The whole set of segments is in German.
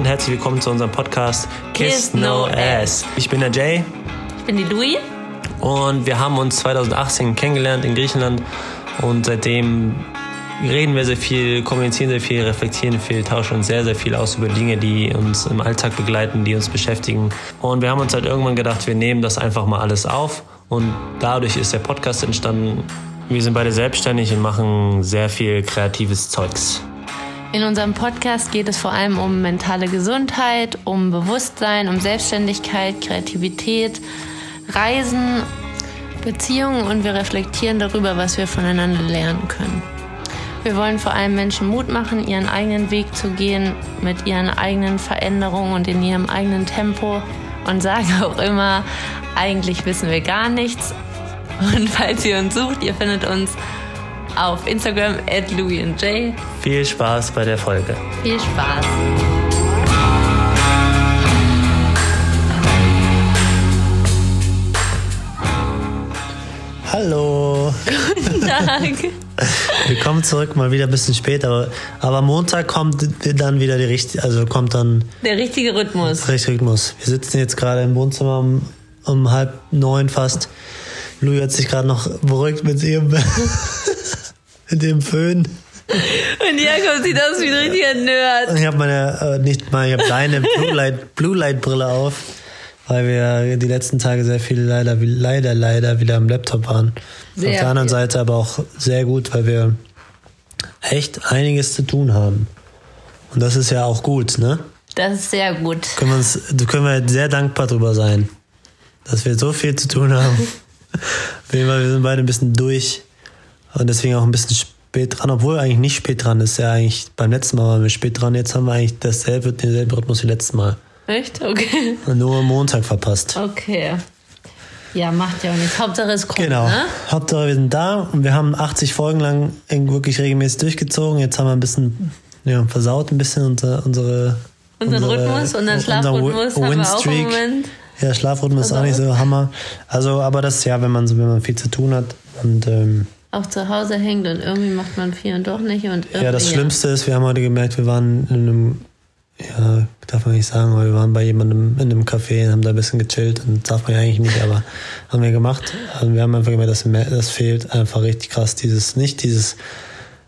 und herzlich willkommen zu unserem Podcast Kiss, No Ass. Ich bin der Jay. Ich bin die Louis. Und wir haben uns 2018 kennengelernt in Griechenland und seitdem reden wir sehr viel, kommunizieren sehr viel, reflektieren viel, tauschen uns sehr, sehr viel aus über Dinge, die uns im Alltag begleiten, die uns beschäftigen. Und wir haben uns halt irgendwann gedacht, wir nehmen das einfach mal alles auf und dadurch ist der Podcast entstanden. Wir sind beide selbstständig und machen sehr viel kreatives Zeugs. In unserem Podcast geht es vor allem um mentale Gesundheit, um Bewusstsein, um Selbstständigkeit, Kreativität, Reisen, Beziehungen und wir reflektieren darüber, was wir voneinander lernen können. Wir wollen vor allem Menschen Mut machen, ihren eigenen Weg zu gehen, mit ihren eigenen Veränderungen und in ihrem eigenen Tempo und sagen auch immer, eigentlich wissen wir gar nichts. Und falls ihr uns sucht, ihr findet uns auf Instagram at louisandj. Viel Spaß bei der Folge. Viel Spaß. Hallo. Guten Tag. Willkommen zurück, mal wieder ein bisschen später. Aber, aber Montag kommt dann wieder die richtige, also kommt dann Der richtige Rhythmus. der richtige Rhythmus. Wir sitzen jetzt gerade im Wohnzimmer um, um halb neun fast. Louis hat sich gerade noch beruhigt mit ihrem mit dem Föhn. Und Jakob sieht aus wie ein richtiger Nerd. Ich habe meine, äh, nicht mal, ich habe deine Blue Light, Blue Light Brille auf, weil wir die letzten Tage sehr viel leider, leider, leider wieder am Laptop waren. Sehr Auf der anderen viel. Seite aber auch sehr gut, weil wir echt einiges zu tun haben. Und das ist ja auch gut, ne? Das ist sehr gut. Können wir, uns, da können wir sehr dankbar drüber sein, dass wir so viel zu tun haben. Wir sind beide ein bisschen durch und deswegen auch ein bisschen spät dran, obwohl eigentlich nicht spät dran ist. Ja, eigentlich beim letzten Mal waren wir spät dran. Jetzt haben wir eigentlich dasselbe, denselben Rhythmus wie letztes Mal. Echt? Okay. Und nur Montag verpasst. Okay. Ja, macht ja auch nichts. Hauptsache es kommt, Genau. ne? Hauptsache wir sind da und wir haben 80 Folgen lang wirklich regelmäßig durchgezogen. Jetzt haben wir ein bisschen ja, versaut, ein bisschen unser, unsere. Unseren unsere- Rhythmus, unseren Schlafrhythmus Win- haben wir auch im. Moment. Ja, Schlafrhythmus ist auch nicht so Hammer. Also, aber das ja, wenn man so, wenn man viel zu tun hat. Und ähm, Auch zu Hause hängt und irgendwie macht man viel und doch nicht. Und ja, das Schlimmste ist, wir haben heute gemerkt, wir waren in einem, ja, darf man nicht sagen, aber wir waren bei jemandem in einem Café und haben da ein bisschen gechillt und das darf man ja eigentlich nicht, aber haben wir gemacht. Und wir haben einfach gemerkt, dass das fehlt einfach richtig krass. Dieses, nicht dieses,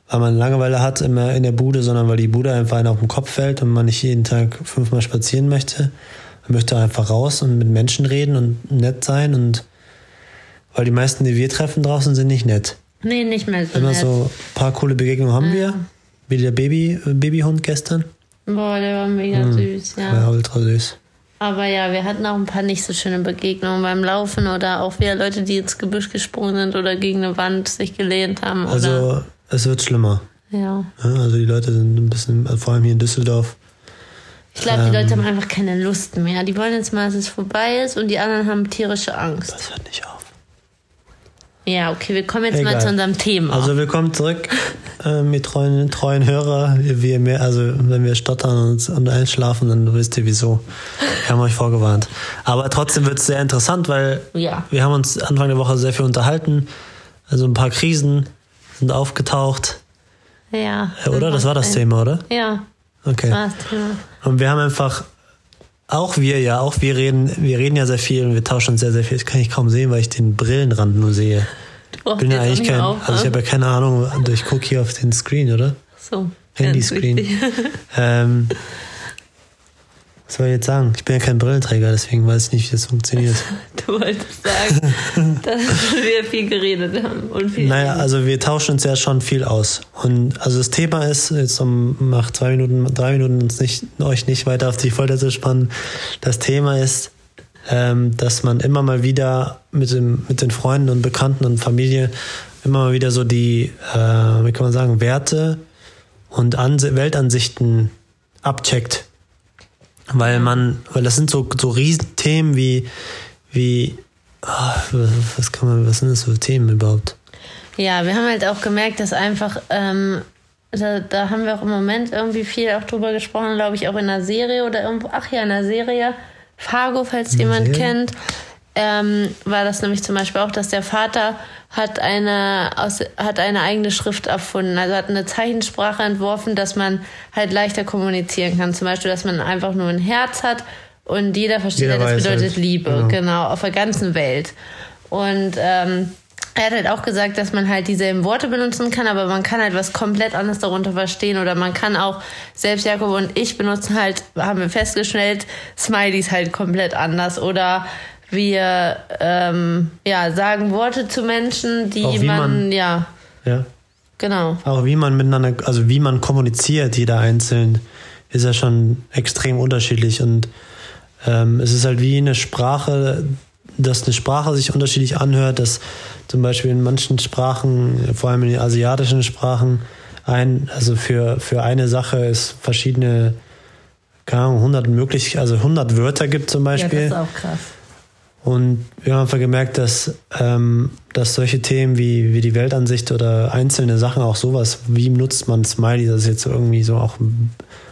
weil man Langeweile hat immer in der Bude, sondern weil die Bude einfach einen auf den Kopf fällt und man nicht jeden Tag fünfmal spazieren möchte. Man möchte einfach raus und mit Menschen reden und nett sein und weil die meisten, die wir treffen draußen, sind nicht nett. Nee, nicht mehr so Immer so ein paar coole Begegnungen haben wir. Wie der Baby, Babyhund gestern. Boah, der war mega Hm. süß, ja. Ja, ultra süß. Aber ja, wir hatten auch ein paar nicht so schöne Begegnungen beim Laufen oder auch wieder Leute, die ins Gebüsch gesprungen sind oder gegen eine Wand sich gelehnt haben. Also, es wird schlimmer. ja. Ja, Also, die Leute sind ein bisschen, äh, vor allem hier in Düsseldorf. Ich glaube, Ähm. die Leute haben einfach keine Lust mehr. Die wollen jetzt mal, dass es vorbei ist und die anderen haben tierische Angst. Das hört nicht auf. Ja, okay, wir kommen jetzt mal Egal. zu unserem Thema. Also, willkommen zurück, ähm, ihr treuen, treuen Hörer. Wir mehr, also, wenn wir stottern und, und einschlafen, dann wisst ihr wieso. Wir haben euch vorgewarnt. Aber trotzdem wird es sehr interessant, weil ja. wir haben uns Anfang der Woche sehr viel unterhalten. Also, ein paar Krisen sind aufgetaucht. Ja. Äh, Oder? Das war das Thema, oder? Ja, Okay. das war das Thema. Und wir haben einfach, auch wir ja, auch wir reden, wir reden ja sehr viel und wir tauschen uns sehr, sehr viel. Das kann ich kaum sehen, weil ich den Brillenrand nur sehe. Du Bin ja eigentlich kein, aufhören. also ich habe ja keine Ahnung, ich gucke hier auf den Screen, oder? so, Handyscreen. Ähm, was soll ich jetzt sagen? Ich bin ja kein Brillenträger, deswegen weiß ich nicht, wie das funktioniert. Du wolltest sagen, dass wir viel geredet haben. Und viel Naja, also wir tauschen uns ja schon viel aus. Und also das Thema ist, jetzt um nach zwei Minuten, drei Minuten uns nicht, euch nicht weiter auf die Folter zu spannen. Das Thema ist, ähm, dass man immer mal wieder mit, dem, mit den Freunden und Bekannten und Familie immer mal wieder so die, äh, wie kann man sagen, Werte und Anse Weltansichten abcheckt. Weil man, weil das sind so, so Riesenthemen wie, wie, ah, was kann man, was sind das für Themen überhaupt? Ja, wir haben halt auch gemerkt, dass einfach, ähm, da, da haben wir auch im Moment irgendwie viel auch drüber gesprochen, glaube ich, auch in der Serie oder irgendwo, ach ja, in der Serie, Fargo, falls In jemand Serie? kennt. Ähm, war das nämlich zum Beispiel auch, dass der Vater hat eine, aus, hat eine eigene Schrift erfunden, also hat eine Zeichensprache entworfen, dass man halt leichter kommunizieren kann. Zum Beispiel, dass man einfach nur ein Herz hat und jeder versteht, jeder das bedeutet halt. Liebe, genau. genau, auf der ganzen Welt. Und ähm, er hat halt auch gesagt, dass man halt dieselben Worte benutzen kann, aber man kann halt was komplett anderes darunter verstehen oder man kann auch, selbst Jakob und ich benutzen halt, haben wir festgestellt, Smileys halt komplett anders oder wir ähm, ja, sagen Worte zu Menschen, die man, man, ja. Ja. Genau. Auch wie man miteinander, also wie man kommuniziert, jeder einzeln, ist ja schon extrem unterschiedlich. Und ähm, es ist halt wie eine Sprache, dass eine Sprache sich unterschiedlich anhört, dass zum Beispiel in manchen Sprachen, vor allem in den asiatischen Sprachen, ein, also für, für eine Sache es verschiedene, keine Ahnung, 100 möglich, also 100 Wörter gibt zum Beispiel. Ja, das ist auch krass. Und wir haben einfach gemerkt, dass, ähm, dass solche Themen wie, wie die Weltansicht oder einzelne Sachen, auch sowas, wie nutzt man Smiley, das ist jetzt irgendwie so auch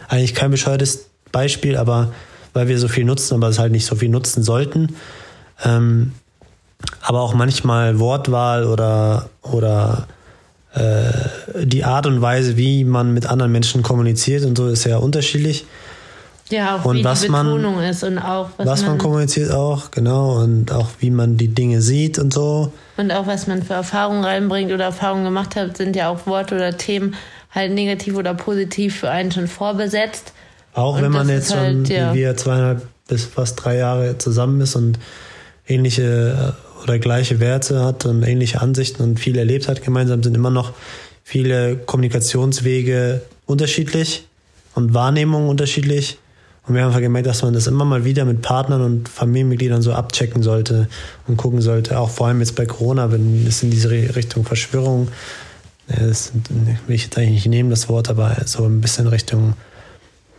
eigentlich kein bescheuertes Beispiel, aber weil wir so viel nutzen, aber es halt nicht so viel nutzen sollten. Ähm, aber auch manchmal Wortwahl oder, oder äh, die Art und Weise, wie man mit anderen Menschen kommuniziert und so ist ja unterschiedlich. Ja, auch und wie was die Betonung man, ist und auch was, was man, man, kommuniziert auch, genau, und auch wie man die Dinge sieht und so. Und auch was man für Erfahrungen reinbringt oder Erfahrungen gemacht hat, sind ja auch Worte oder Themen halt negativ oder positiv für einen schon vorbesetzt. Auch und wenn man jetzt halt, schon, ja. wie wir zweieinhalb bis fast drei Jahre zusammen ist und ähnliche äh, oder gleiche Werte hat und ähnliche Ansichten und viel erlebt hat gemeinsam, sind immer noch viele Kommunikationswege unterschiedlich und Wahrnehmungen unterschiedlich. Und wir haben einfach gemerkt, dass man das immer mal wieder mit Partnern und Familienmitgliedern so abchecken sollte und gucken sollte. Auch vor allem jetzt bei Corona, wenn es in diese Richtung Verschwörung, das will ich jetzt eigentlich nicht nehmen, das Wort, aber so ein bisschen Richtung,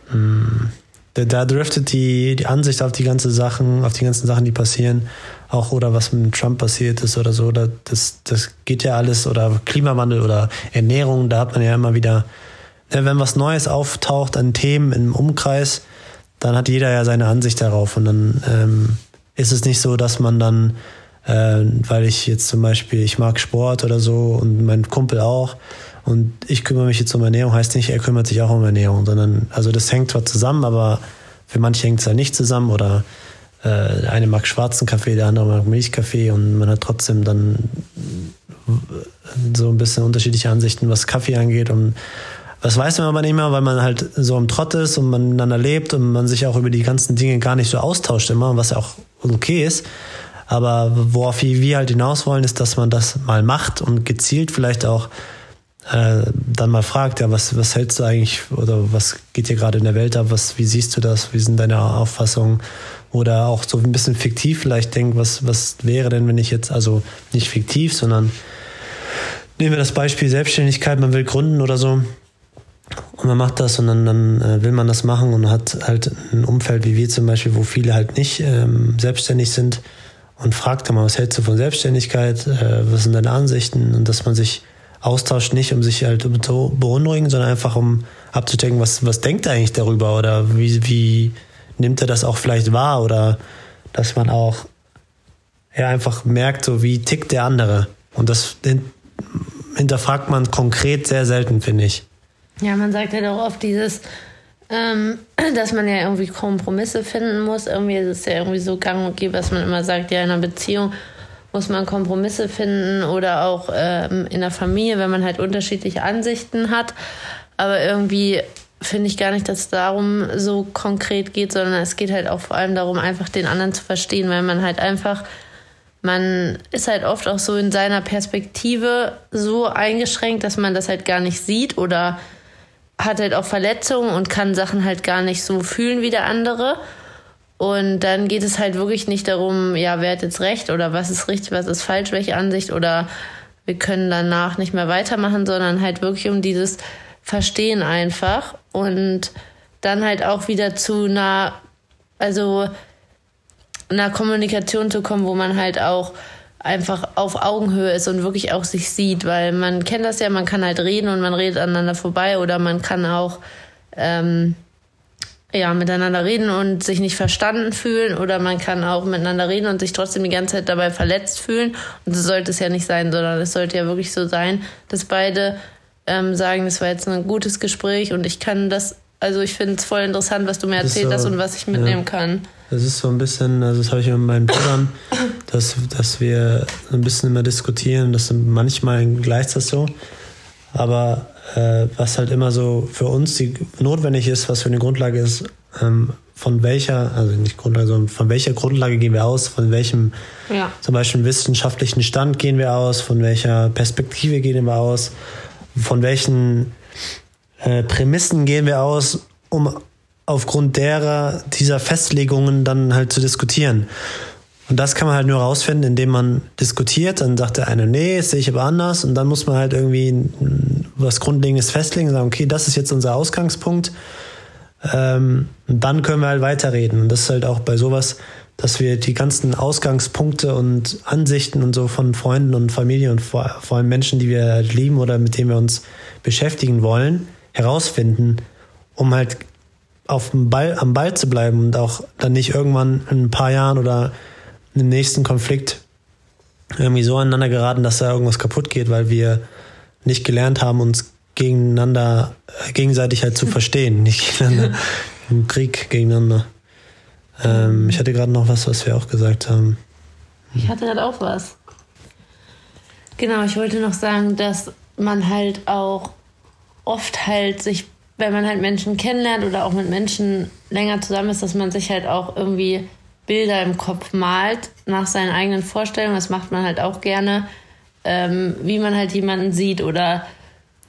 hm, da, driftet die, die Ansicht auf die ganzen Sachen, auf die ganzen Sachen, die passieren, auch oder was mit Trump passiert ist oder so, das, das geht ja alles, oder Klimawandel oder Ernährung, da hat man ja immer wieder, wenn was Neues auftaucht an Themen im Umkreis, dann hat jeder ja seine Ansicht darauf. Und dann ähm, ist es nicht so, dass man dann, äh, weil ich jetzt zum Beispiel, ich mag Sport oder so und mein Kumpel auch, und ich kümmere mich jetzt um Ernährung, heißt nicht, er kümmert sich auch um Ernährung, sondern, also das hängt zwar zusammen, aber für manche hängt es ja nicht zusammen oder äh, der eine mag schwarzen Kaffee, der andere mag Milchkaffee und man hat trotzdem dann so ein bisschen unterschiedliche Ansichten, was Kaffee angeht und das weiß man aber nicht mehr, weil man halt so im Trott ist und man miteinander lebt und man sich auch über die ganzen Dinge gar nicht so austauscht immer, was ja auch okay ist. Aber worauf wir halt hinaus wollen, ist, dass man das mal macht und gezielt vielleicht auch äh, dann mal fragt, ja, was, was hältst du eigentlich oder was geht dir gerade in der Welt ab, was, wie siehst du das, wie sind deine Auffassungen? Oder auch so ein bisschen fiktiv vielleicht denkt, was, was wäre denn, wenn ich jetzt, also nicht fiktiv, sondern nehmen wir das Beispiel Selbstständigkeit, man will gründen oder so und man macht das und dann, dann äh, will man das machen und hat halt ein Umfeld wie wir zum Beispiel, wo viele halt nicht ähm, selbstständig sind und fragt dann mal, was hältst du von Selbstständigkeit, äh, was sind deine Ansichten und dass man sich austauscht, nicht um sich halt zu beunruhigen, sondern einfach um abzuchecken, was, was denkt er eigentlich darüber oder wie, wie nimmt er das auch vielleicht wahr oder dass man auch ja, einfach merkt, so wie tickt der andere. Und das hinterfragt man konkret sehr selten, finde ich. Ja, man sagt ja halt doch oft dieses, ähm, dass man ja irgendwie Kompromisse finden muss. Irgendwie ist es ja irgendwie so gang und gäbe, dass man immer sagt, ja, in einer Beziehung muss man Kompromisse finden oder auch ähm, in der Familie, wenn man halt unterschiedliche Ansichten hat. Aber irgendwie finde ich gar nicht, dass es darum so konkret geht, sondern es geht halt auch vor allem darum, einfach den anderen zu verstehen, weil man halt einfach, man ist halt oft auch so in seiner Perspektive so eingeschränkt, dass man das halt gar nicht sieht oder hat halt auch Verletzungen und kann Sachen halt gar nicht so fühlen wie der andere. Und dann geht es halt wirklich nicht darum, ja, wer hat jetzt recht oder was ist richtig, was ist falsch, welche Ansicht oder wir können danach nicht mehr weitermachen, sondern halt wirklich um dieses Verstehen einfach und dann halt auch wieder zu einer, also einer Kommunikation zu kommen, wo man halt auch einfach auf Augenhöhe ist und wirklich auch sich sieht, weil man kennt das ja, man kann halt reden und man redet aneinander vorbei oder man kann auch ähm, ja, miteinander reden und sich nicht verstanden fühlen oder man kann auch miteinander reden und sich trotzdem die ganze Zeit dabei verletzt fühlen. Und so sollte es ja nicht sein, sondern es sollte ja wirklich so sein, dass beide ähm, sagen, das war jetzt ein gutes Gespräch und ich kann das, also ich finde es voll interessant, was du mir erzählt so, hast und was ich mitnehmen ja, kann. Das ist so ein bisschen, also das habe ich mit meinen Brüdern, dass, dass wir ein bisschen immer diskutieren, das manchmal gleicht das so, aber äh, was halt immer so für uns die, notwendig ist, was für eine Grundlage ist, ähm, von welcher, also nicht Grundlage, sondern von welcher Grundlage gehen wir aus, von welchem ja. zum Beispiel wissenschaftlichen Stand gehen wir aus, von welcher Perspektive gehen wir aus, von welchen äh, Prämissen gehen wir aus, um aufgrund derer dieser Festlegungen dann halt zu diskutieren. Und das kann man halt nur rausfinden, indem man diskutiert. Dann sagt der eine, nee, das sehe ich aber anders. Und dann muss man halt irgendwie was Grundlegendes festlegen und sagen, okay, das ist jetzt unser Ausgangspunkt. Ähm, und dann können wir halt weiterreden. Und das ist halt auch bei sowas, dass wir die ganzen Ausgangspunkte und Ansichten und so von Freunden und Familie und vor, vor allem Menschen, die wir halt lieben oder mit denen wir uns beschäftigen wollen, herausfinden, um halt auf dem Ball, am Ball zu bleiben und auch dann nicht irgendwann in ein paar Jahren oder im nächsten Konflikt irgendwie so aneinander geraten, dass da irgendwas kaputt geht, weil wir nicht gelernt haben, uns gegeneinander, äh, gegenseitig halt zu verstehen, nicht gegeneinander, im Krieg gegeneinander. Ähm, ich hatte gerade noch was, was wir auch gesagt haben. Ich hatte gerade auch was. Genau, ich wollte noch sagen, dass man halt auch oft halt sich, wenn man halt Menschen kennenlernt oder auch mit Menschen länger zusammen ist, dass man sich halt auch irgendwie Bilder im Kopf malt nach seinen eigenen Vorstellungen. Das macht man halt auch gerne, ähm, wie man halt jemanden sieht. Oder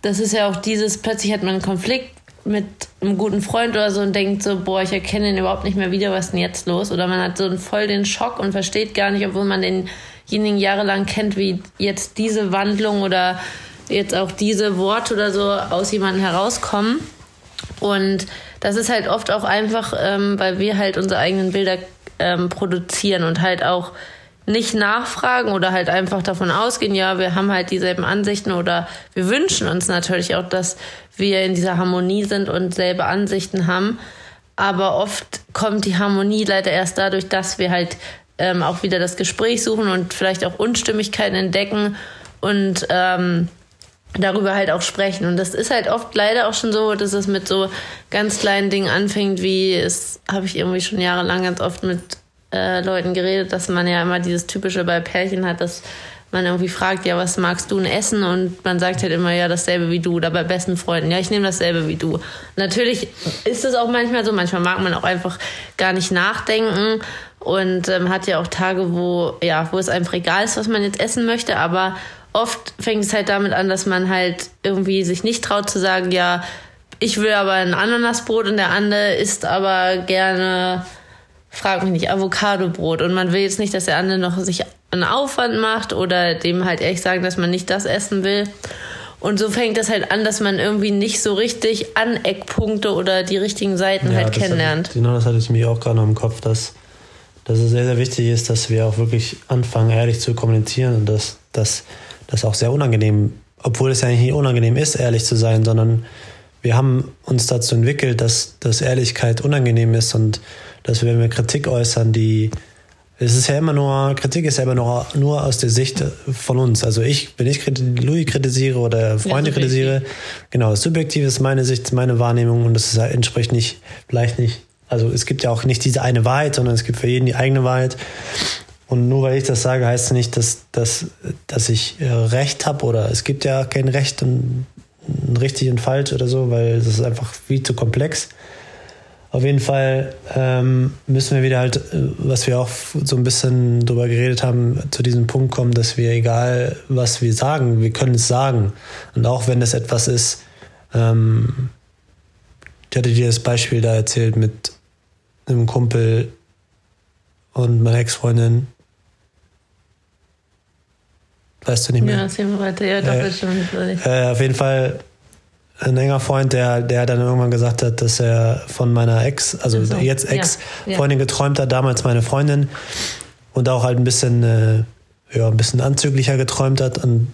das ist ja auch dieses, plötzlich hat man einen Konflikt mit einem guten Freund oder so und denkt so, boah, ich erkenne ihn überhaupt nicht mehr wieder, was ist denn jetzt los? Oder man hat so einen voll den Schock und versteht gar nicht, obwohl man denjenigen jahrelang kennt, wie jetzt diese Wandlung oder jetzt auch diese Worte oder so aus jemandem herauskommen. Und das ist halt oft auch einfach, ähm, weil wir halt unsere eigenen Bilder ähm, produzieren und halt auch nicht nachfragen oder halt einfach davon ausgehen, ja, wir haben halt dieselben Ansichten oder wir wünschen uns natürlich auch, dass wir in dieser Harmonie sind und selbe Ansichten haben. Aber oft kommt die Harmonie leider erst dadurch, dass wir halt ähm, auch wieder das Gespräch suchen und vielleicht auch Unstimmigkeiten entdecken und ähm, darüber halt auch sprechen. Und das ist halt oft leider auch schon so, dass es mit so ganz kleinen Dingen anfängt, wie es habe ich irgendwie schon jahrelang ganz oft mit äh, Leuten geredet, dass man ja immer dieses typische bei Pärchen hat, dass man irgendwie fragt, ja, was magst du denn essen? Und man sagt halt immer, ja, dasselbe wie du. Oder bei besten Freunden, ja, ich nehme dasselbe wie du. Natürlich ist es auch manchmal so, manchmal mag man auch einfach gar nicht nachdenken und ähm, hat ja auch Tage, wo, ja, wo es einfach egal ist, was man jetzt essen möchte, aber oft fängt es halt damit an, dass man halt irgendwie sich nicht traut zu sagen, ja, ich will aber ein Ananasbrot und der andere isst aber gerne, frag mich nicht, Avocadobrot. Und man will jetzt nicht, dass der andere noch sich einen Aufwand macht oder dem halt ehrlich sagen, dass man nicht das essen will. Und so fängt das halt an, dass man irgendwie nicht so richtig Aneckpunkte oder die richtigen Seiten ja, halt kennenlernt. Hat, genau, das hatte ich mir auch gerade noch im Kopf, dass, dass es sehr, sehr wichtig ist, dass wir auch wirklich anfangen, ehrlich zu kommunizieren und dass, dass das ist auch sehr unangenehm, obwohl es ja nicht unangenehm ist, ehrlich zu sein, sondern wir haben uns dazu entwickelt, dass, dass Ehrlichkeit unangenehm ist und dass wir, wenn wir Kritik äußern, die es ist ja immer nur, Kritik ist ja immer nur, nur aus der Sicht von uns. Also ich, wenn ich Louis kritisiere oder Freunde ja, kritisiere, genau, subjektiv ist meine Sicht, meine Wahrnehmung und das entspricht nicht, vielleicht nicht, also es gibt ja auch nicht diese eine Wahrheit, sondern es gibt für jeden die eigene Wahrheit. Und nur weil ich das sage, heißt es nicht, dass, dass, dass ich äh, Recht habe oder es gibt ja kein Recht und richtig und falsch oder so, weil das ist einfach viel zu komplex. Auf jeden Fall ähm, müssen wir wieder halt, äh, was wir auch so ein bisschen drüber geredet haben, zu diesem Punkt kommen, dass wir, egal was wir sagen, wir können es sagen. Und auch wenn es etwas ist, ähm, ich hatte dir das Beispiel da erzählt mit einem Kumpel und meiner Ex-Freundin, Weißt du nicht mehr? Ja, erzähl mal weiter. Ja, doch, äh, schon. Äh, auf jeden Fall ein enger Freund, der, der dann irgendwann gesagt hat, dass er von meiner Ex, also so. jetzt Ex-Freundin ja, ja. geträumt hat, damals meine Freundin und auch halt ein bisschen, äh, ja, ein bisschen anzüglicher geträumt hat und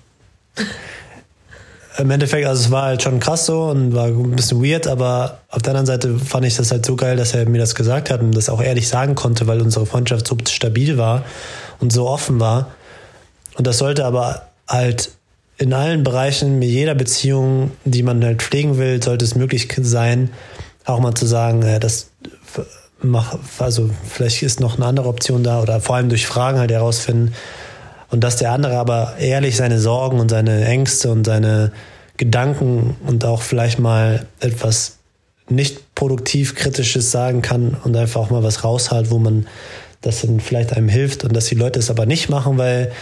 im Endeffekt, also es war halt schon krass so und war ein bisschen weird, aber auf der anderen Seite fand ich das halt so geil, dass er mir das gesagt hat und das auch ehrlich sagen konnte, weil unsere Freundschaft so stabil war und so offen war. Und das sollte aber halt in allen Bereichen, mit jeder Beziehung, die man halt pflegen will, sollte es möglich sein, auch mal zu sagen, das mach, also vielleicht ist noch eine andere Option da oder vor allem durch Fragen halt herausfinden. Und dass der andere aber ehrlich seine Sorgen und seine Ängste und seine Gedanken und auch vielleicht mal etwas nicht produktiv kritisches sagen kann und einfach auch mal was raushalt, wo man das dann vielleicht einem hilft und dass die Leute es aber nicht machen, weil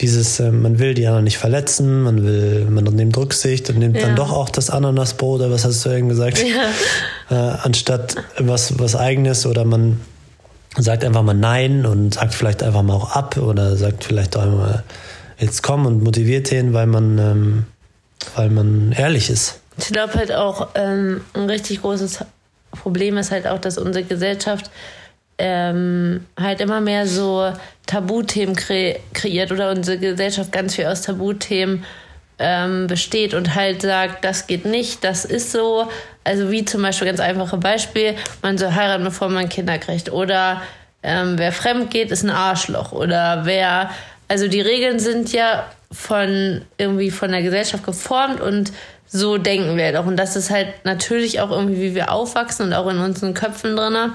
dieses, äh, man will die anderen nicht verletzen, man will, man nimmt Rücksicht und nimmt ja. dann doch auch das Ananasbrot oder was hast du eben gesagt, ja. äh, anstatt was, was eigenes oder man sagt einfach mal Nein und sagt vielleicht einfach mal auch ab oder sagt vielleicht auch einmal jetzt komm und motiviert den, weil man, ähm, weil man ehrlich ist. Ich glaube halt auch, ähm, ein richtig großes Problem ist halt auch, dass unsere Gesellschaft ähm, halt immer mehr so Tabuthemen kre kreiert oder unsere Gesellschaft ganz viel aus Tabuthemen ähm, besteht und halt sagt, das geht nicht, das ist so. Also wie zum Beispiel ganz einfache Beispiel, man soll heiraten, bevor man Kinder kriegt. Oder ähm, wer fremd geht, ist ein Arschloch. Oder wer, also die Regeln sind ja von irgendwie von der Gesellschaft geformt und so denken wir halt auch. Und das ist halt natürlich auch irgendwie, wie wir aufwachsen und auch in unseren Köpfen drin.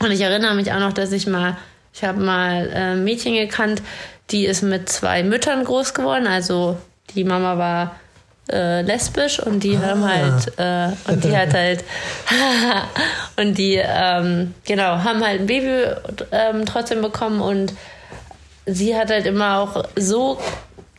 Und ich erinnere mich auch noch, dass ich mal, ich habe mal äh, ein Mädchen gekannt, die ist mit zwei Müttern groß geworden. Also die Mama war äh, lesbisch und die ah. haben halt äh, und die hat halt und die ähm, genau haben halt ein Baby ähm, trotzdem bekommen und sie hat halt immer auch so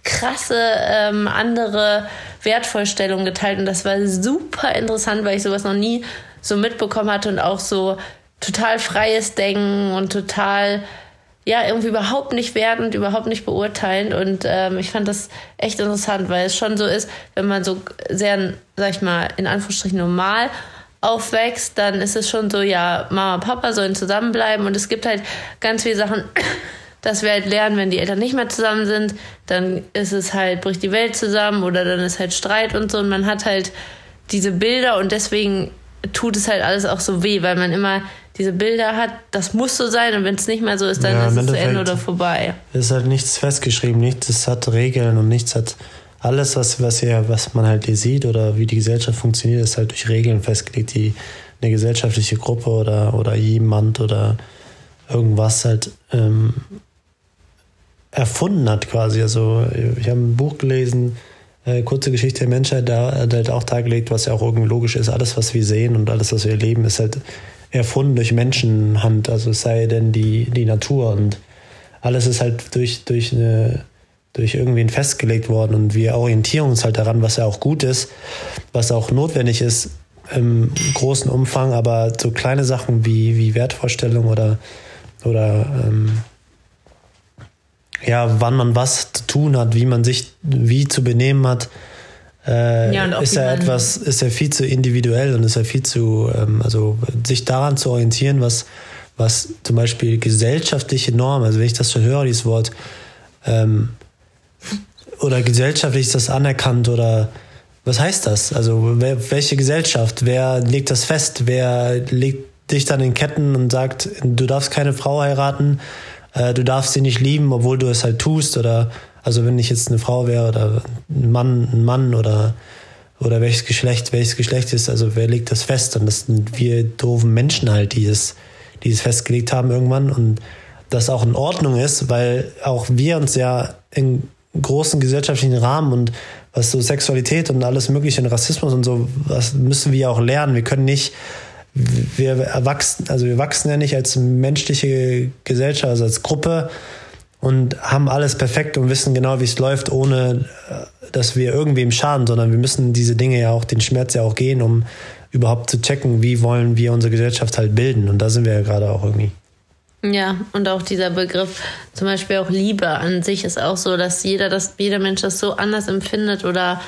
krasse ähm, andere Wertvorstellungen geteilt und das war super interessant, weil ich sowas noch nie so mitbekommen hatte und auch so total freies Denken und total, ja, irgendwie überhaupt nicht wertend, überhaupt nicht beurteilend. Und ähm, ich fand das echt interessant, weil es schon so ist, wenn man so sehr, sag ich mal, in Anführungsstrichen normal aufwächst, dann ist es schon so, ja, Mama und Papa sollen zusammenbleiben und es gibt halt ganz viele Sachen, dass wir halt lernen, wenn die Eltern nicht mehr zusammen sind, dann ist es halt, bricht die Welt zusammen oder dann ist halt Streit und so und man hat halt diese Bilder und deswegen tut es halt alles auch so weh, weil man immer diese Bilder hat, das muss so sein und wenn es nicht mehr so ist, dann ja, ist es zu Ende oder vorbei. Es ist halt nichts festgeschrieben, nichts hat Regeln und nichts hat alles, was, was, hier, was man halt hier sieht oder wie die Gesellschaft funktioniert, ist halt durch Regeln festgelegt, die eine gesellschaftliche Gruppe oder, oder jemand oder irgendwas halt ähm, erfunden hat quasi. Also ich habe ein Buch gelesen, äh, kurze Geschichte der Menschheit, da hat halt auch dargelegt, was ja auch irgendwie logisch ist. Alles, was wir sehen und alles, was wir erleben, ist halt erfunden durch Menschenhand, also sei denn die, die Natur. Und alles ist halt durch, durch, eine, durch irgendwen festgelegt worden. Und wir orientieren uns halt daran, was ja auch gut ist, was auch notwendig ist im großen Umfang, aber so kleine Sachen wie, wie Wertvorstellung oder, oder ähm, ja, wann man was zu tun hat, wie man sich wie zu benehmen hat, äh, ja, ist ja etwas, ist ja viel zu individuell und ist ja viel zu, ähm, also sich daran zu orientieren, was, was zum Beispiel gesellschaftliche Normen, also wenn ich das schon höre, dieses Wort, ähm, oder gesellschaftlich ist das anerkannt oder was heißt das? Also wer, welche Gesellschaft? Wer legt das fest? Wer legt dich dann in Ketten und sagt, du darfst keine Frau heiraten, äh, du darfst sie nicht lieben, obwohl du es halt tust oder also wenn ich jetzt eine Frau wäre oder ein Mann, ein Mann oder oder welches Geschlecht, welches Geschlecht ist, also wer legt das fest? Und das sind wir doofen Menschen halt, die es, die es festgelegt haben irgendwann und das auch in Ordnung ist, weil auch wir uns ja in großen gesellschaftlichen Rahmen und was so Sexualität und alles mögliche und Rassismus und so, was müssen wir auch lernen. Wir können nicht, wir erwachsen, also wir wachsen ja nicht als menschliche Gesellschaft, also als Gruppe und haben alles perfekt und wissen genau, wie es läuft, ohne äh, dass wir irgendwem schaden, sondern wir müssen diese Dinge ja auch, den Schmerz ja auch gehen, um überhaupt zu checken, wie wollen wir unsere Gesellschaft halt bilden. Und da sind wir ja gerade auch irgendwie. Ja, und auch dieser Begriff, zum Beispiel auch Liebe an sich ist auch so, dass jeder, dass jeder Mensch das so anders empfindet oder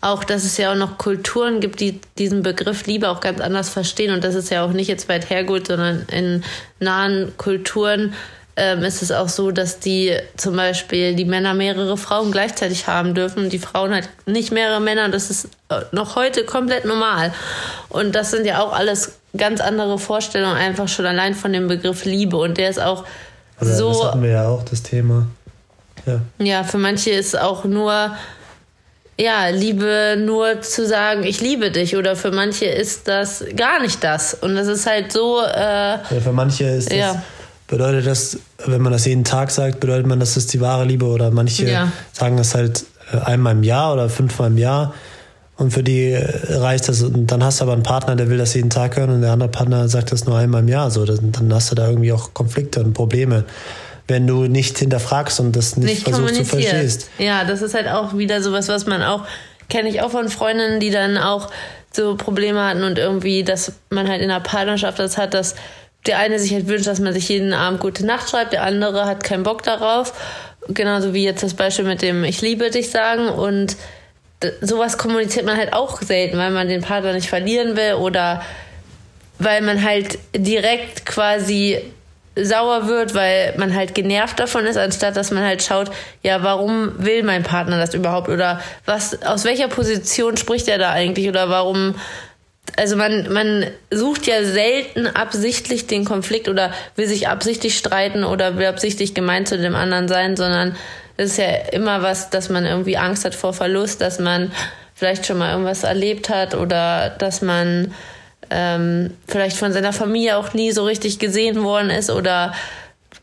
auch, dass es ja auch noch Kulturen gibt, die diesen Begriff Liebe auch ganz anders verstehen. Und das ist ja auch nicht jetzt weit hergeholt, sondern in nahen Kulturen ähm, ist es auch so, dass die zum Beispiel die Männer mehrere Frauen gleichzeitig haben dürfen und die Frauen halt nicht mehrere Männer. Das ist äh, noch heute komplett normal. Und das sind ja auch alles ganz andere Vorstellungen, einfach schon allein von dem Begriff Liebe. Und der ist auch Oder so. Das hatten wir ja auch, das Thema. Ja. Ja, für manche ist auch nur, ja, Liebe nur zu sagen, ich liebe dich. Oder für manche ist das gar nicht das. Und das ist halt so. Äh, Ja, für manche ist das, Ja. Bedeutet das, wenn man das jeden Tag sagt, bedeutet man, das ist die wahre Liebe. Oder manche Ja. sagen das halt äh, einmal im Jahr oder fünfmal im Jahr. Und für die äh, reicht das. Und dann hast du aber einen Partner, der will das jeden Tag hören und der andere Partner sagt das nur einmal im Jahr. So, dann, hast du da irgendwie auch Konflikte und Probleme, wenn du nicht hinterfragst und das nicht, nicht versuchst zu verstehst. Ja, das ist halt auch wieder sowas, was man auch, kenne ich auch von Freundinnen, die dann auch so Probleme hatten und irgendwie, dass man halt in einer Partnerschaft das hat, dass der eine sich halt wünscht, dass man sich jeden Abend gute Nacht schreibt, der andere hat keinen Bock darauf. Genauso wie jetzt das Beispiel mit dem Ich liebe dich sagen und sowas kommuniziert man halt auch selten, weil man den Partner nicht verlieren will oder weil man halt direkt quasi sauer wird, weil man halt genervt davon ist, anstatt dass man halt schaut, ja, warum will mein Partner das überhaupt oder was, aus welcher Position spricht er da eigentlich oder warum, also man, man sucht ja selten absichtlich den Konflikt oder will sich absichtlich streiten oder will absichtlich gemein zu dem anderen sein, sondern es ist ja immer was, dass man irgendwie Angst hat vor Verlust, dass man vielleicht schon mal irgendwas erlebt hat oder dass man ähm, vielleicht von seiner Familie auch nie so richtig gesehen worden ist oder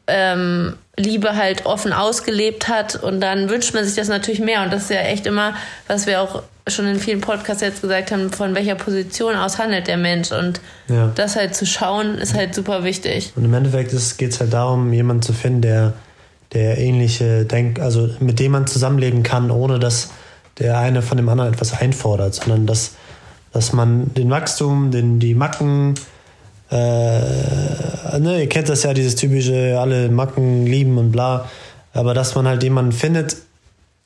ähm, Liebe halt offen ausgelebt hat. Und dann wünscht man sich das natürlich mehr. Und das ist ja echt immer, was wir auch schon in vielen Podcasts jetzt gesagt haben, von welcher Position aus handelt der Mensch und Ja. das halt zu schauen ist halt super wichtig. Und im Endeffekt geht es halt darum, jemanden zu finden, der, der ähnliche Denk, also mit dem man zusammenleben kann, ohne dass der eine von dem anderen etwas einfordert, sondern dass, dass man den Wachstum, den, die Macken, äh, ne, ihr kennt das ja, dieses typische, alle Macken lieben und bla, aber dass man halt jemanden findet,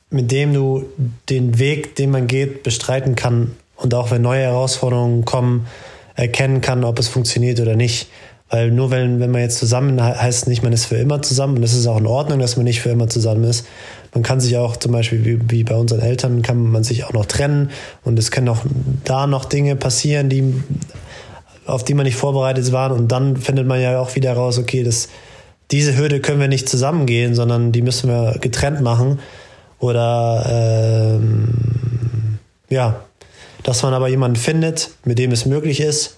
mit dem du den Weg, den man geht, bestreiten kann und auch wenn neue Herausforderungen kommen, erkennen kann, ob es funktioniert oder nicht. Weil nur wenn, wenn man jetzt zusammen he- heißt nicht, man ist für immer zusammen und es ist auch in Ordnung, dass man nicht für immer zusammen ist. Man kann sich auch zum Beispiel wie, wie bei unseren Eltern kann man sich auch noch trennen und es können auch da noch Dinge passieren, die auf die man nicht vorbereitet war und dann findet man ja auch wieder raus, okay, das, diese Hürde können wir nicht zusammengehen, sondern die müssen wir getrennt machen oder ähm, ja, dass man aber jemanden findet, mit dem es möglich ist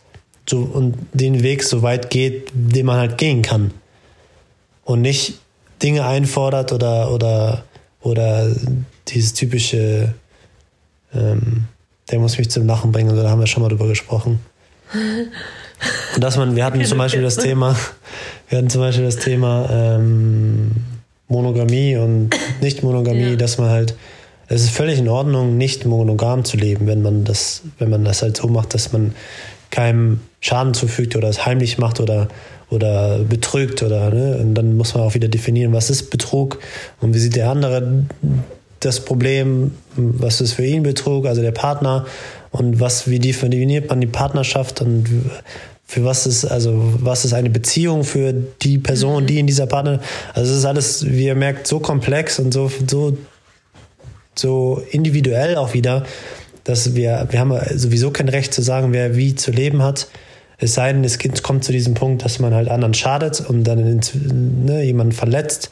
so, und den Weg so weit geht, den man halt gehen kann und nicht Dinge einfordert oder oder oder dieses typische ähm, der muss mich zum Lachen bringen, da haben wir schon mal drüber gesprochen. Und dass man, wir hatten zum Beispiel das Thema, wir hatten zum Beispiel das Thema ähm, Monogamie und Nicht-Monogamie, Ja. dass man halt, es ist völlig in Ordnung, nicht monogam zu leben, wenn man das, wenn man das halt so macht, dass man keinem Schaden zufügt oder es heimlich macht oder oder betrügt oder ne? und dann muss man auch wieder definieren, was ist Betrug und wie sieht der andere das Problem, was ist für ihn Betrug, also der Partner und was, wie definiert man die Partnerschaft und für was ist, also was ist eine Beziehung für die Person, die in dieser Partner, also es ist alles, wie ihr merkt, so komplex und so, so, so individuell auch wieder, dass wir, wir haben sowieso kein Recht zu sagen, wer wie zu leben hat. Es sei denn, es kommt zu diesem Punkt, dass man halt anderen schadet und dann ne, jemanden verletzt.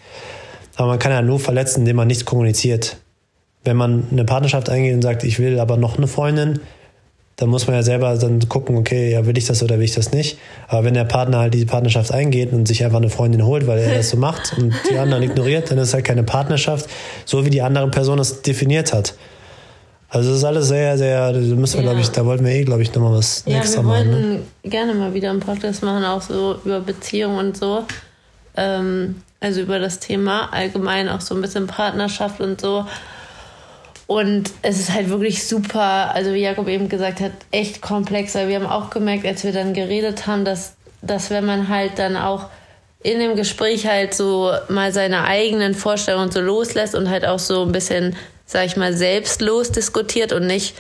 Aber man kann ja nur verletzen, indem man nicht kommuniziert. Wenn man eine Partnerschaft eingeht und sagt, ich will aber noch eine Freundin, dann muss man ja selber dann gucken, okay, ja, will ich das oder will ich das nicht. Aber wenn der Partner halt diese Partnerschaft eingeht und sich einfach eine Freundin holt, weil er das so macht und die anderen ignoriert, dann ist es halt keine Partnerschaft, so wie die andere Person es definiert hat. Also es ist alles sehr, sehr, da müssen wir, Ja. glaube ich, da wollten wir eh, glaube ich, nochmal was Ja, extra wir machen. wollten Ne? gerne mal wieder einen Podcast machen, auch so über Beziehungen und so. Ähm, also über das Thema allgemein, auch so ein bisschen Partnerschaft und so. Und es ist halt wirklich super, also wie Jakob eben gesagt hat, echt komplex, weil wir haben auch gemerkt, als wir dann geredet haben, dass, dass wenn man halt dann auch in dem Gespräch halt so mal seine eigenen Vorstellungen so loslässt und halt auch so ein bisschen, sag ich mal, selbstlos diskutiert und nicht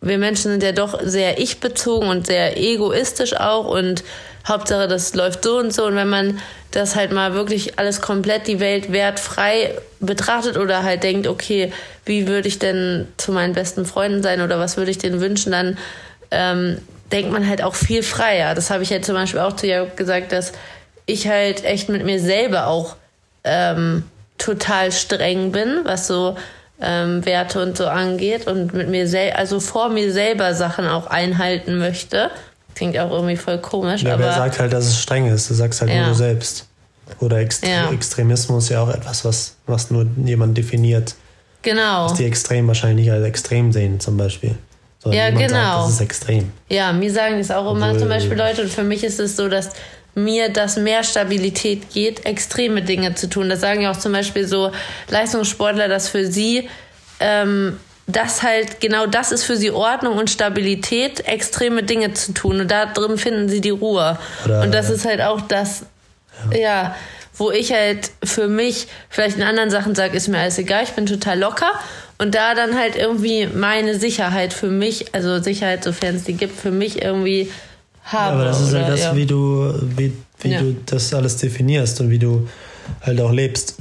wir Menschen sind ja doch sehr ich-bezogen und sehr egoistisch auch und Hauptsache, das läuft so und so. Und wenn man das halt mal wirklich alles komplett die Welt wertfrei betrachtet oder halt denkt, okay, wie würde ich denn zu meinen besten Freunden sein oder was würde ich denen wünschen, dann ähm, denkt man halt auch viel freier. Das habe ich halt zum Beispiel auch zu Jakob gesagt, dass ich halt echt mit mir selber auch ähm, total streng bin, was so ähm, Werte und so angeht und mit mir selber, also vor mir selber Sachen auch einhalten möchte. Klingt auch irgendwie voll komisch. Ja, aber wer sagt halt, dass es streng ist? Du sagst halt Ja. nur du selbst. Oder Extre Ja. Extremismus ist ja auch etwas, was, was nur jemand definiert. genau. Was die extrem wahrscheinlich nicht als extrem sehen, zum Beispiel. Sondern Ja, genau. Sagt, das ist extrem. Ja, mir sagen das auch immer Obwohl- zum Beispiel Leute und für mich ist es so, dass mir das mehr Stabilität geht, extreme Dinge zu tun. Das sagen ja auch zum Beispiel so Leistungssportler, dass für sie ähm, das halt genau das ist für sie Ordnung und Stabilität, extreme Dinge zu tun und da drin finden sie die Ruhe. Oder- und das ist halt auch das, ja. wo ich halt für mich vielleicht in anderen Sachen sage, ist mir alles egal, ich bin total locker. Und da dann halt irgendwie meine Sicherheit für mich, also Sicherheit, sofern es die gibt, für mich irgendwie habe. aber das ist halt das, ja. wie du, wie, wie Ja. du das alles definierst und wie du halt auch lebst.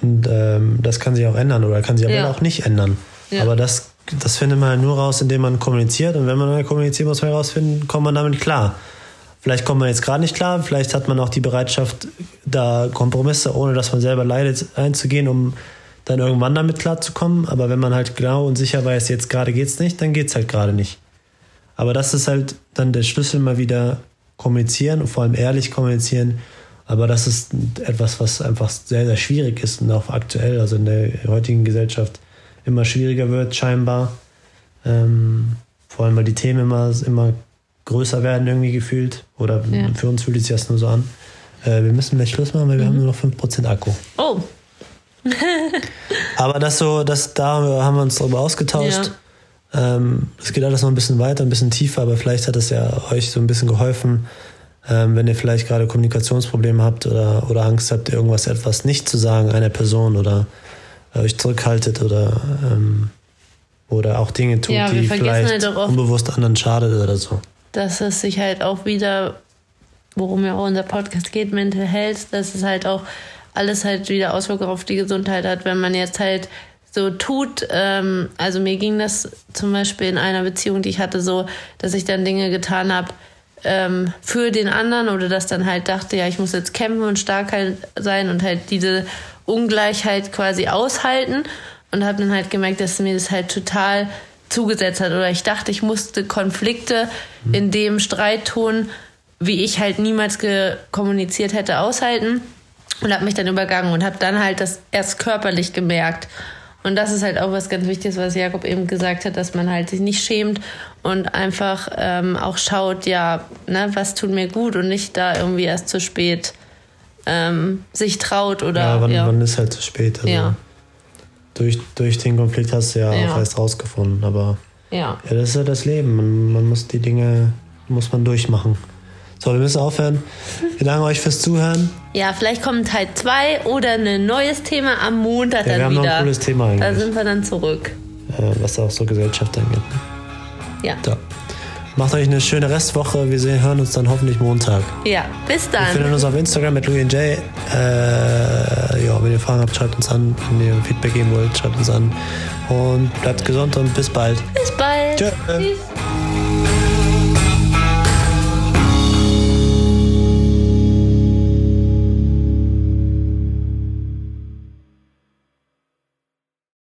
Und ähm, das kann sich auch ändern oder kann sich aber Ja. auch nicht ändern. Aber das, das findet man nur raus, indem man kommuniziert. Und wenn man kommuniziert, muss man herausfinden, kommt man damit klar. Vielleicht kommt man jetzt gerade nicht klar, vielleicht hat man auch die Bereitschaft, da Kompromisse, ohne dass man selber leidet, einzugehen, um dann irgendwann damit klarzukommen. Aber wenn man halt genau und sicher weiß, jetzt gerade geht's nicht, dann geht's halt gerade nicht. Aber das ist halt dann der Schlüssel, mal wieder kommunizieren und vor allem ehrlich kommunizieren. Aber das ist etwas, was einfach sehr, sehr schwierig ist und auch aktuell, also in der heutigen Gesellschaft immer schwieriger wird, scheinbar. Ähm, vor allem, weil die Themen immer, immer größer werden, irgendwie gefühlt. Oder Ja. für uns fühlt es sich das nur so an. Äh, wir müssen gleich Schluss machen, weil wir haben nur noch 5% Akku. Oh, Aber das so, das, da haben wir uns darüber ausgetauscht. Ähm, Es geht alles noch ein bisschen weiter, ein bisschen tiefer, aber vielleicht hat es ja euch so ein bisschen geholfen, ähm, wenn ihr vielleicht gerade Kommunikationsprobleme habt oder, oder Angst habt, irgendwas etwas nicht zu sagen einer Person oder euch zurückhaltet oder, ähm, oder auch Dinge tut, Ja, die vielleicht halt auch oft- unbewusst anderen schadet oder so. dass es sich halt auch wieder, worum ja auch unser Podcast geht, Mental Health, dass es halt auch alles halt wieder Auswirkungen auf die Gesundheit hat, wenn man jetzt halt so tut, ähm, also mir ging das zum Beispiel in einer Beziehung, die ich hatte, so, dass ich dann Dinge getan habe ähm, für den anderen oder dass dann halt dachte, ja, ich muss jetzt kämpfen und stark halt sein und halt diese Ungleichheit quasi aushalten und habe dann halt gemerkt, dass mir das halt total zugesetzt hat oder ich dachte, ich musste Konflikte in dem Streitton, wie ich halt niemals kommuniziert hätte, aushalten und habe mich dann übergangen und habe dann halt das erst körperlich gemerkt. Und das ist halt auch was ganz Wichtiges, was Jakob eben gesagt hat, dass man halt sich nicht schämt und einfach ähm, auch schaut, ja, ne, was tut mir gut und nicht da irgendwie erst zu spät ähm, sich traut oder Ja, wann, ja. wann ist halt zu spät? Also Ja. durch, durch den Konflikt hast du ja, Ja. auch erst rausgefunden, aber ja. Ja, das ist ja das Leben. Man, man muss die Dinge, muss man durchmachen. So, wir müssen aufhören. Wir danken euch fürs Zuhören. Ja, vielleicht kommt Teil 2 oder ein neues Thema am Montag Ja, wir dann haben noch wieder. ein cooles Thema Da eigentlich, sind wir dann zurück. äh, was auch so Gesellschaft angeht. ne? Ja. So. Macht euch eine schöne Restwoche. Wir sehen, hören uns dann hoffentlich Montag. Ja, bis Wir finden dann. uns auf Instagram mit Louis J. Äh, ja, wenn ihr Fragen habt, schreibt uns an. Wenn ihr Feedback geben wollt, schreibt uns an. Und bleibt gesund und bis bald. Bis bald. Tschö. Tschüss.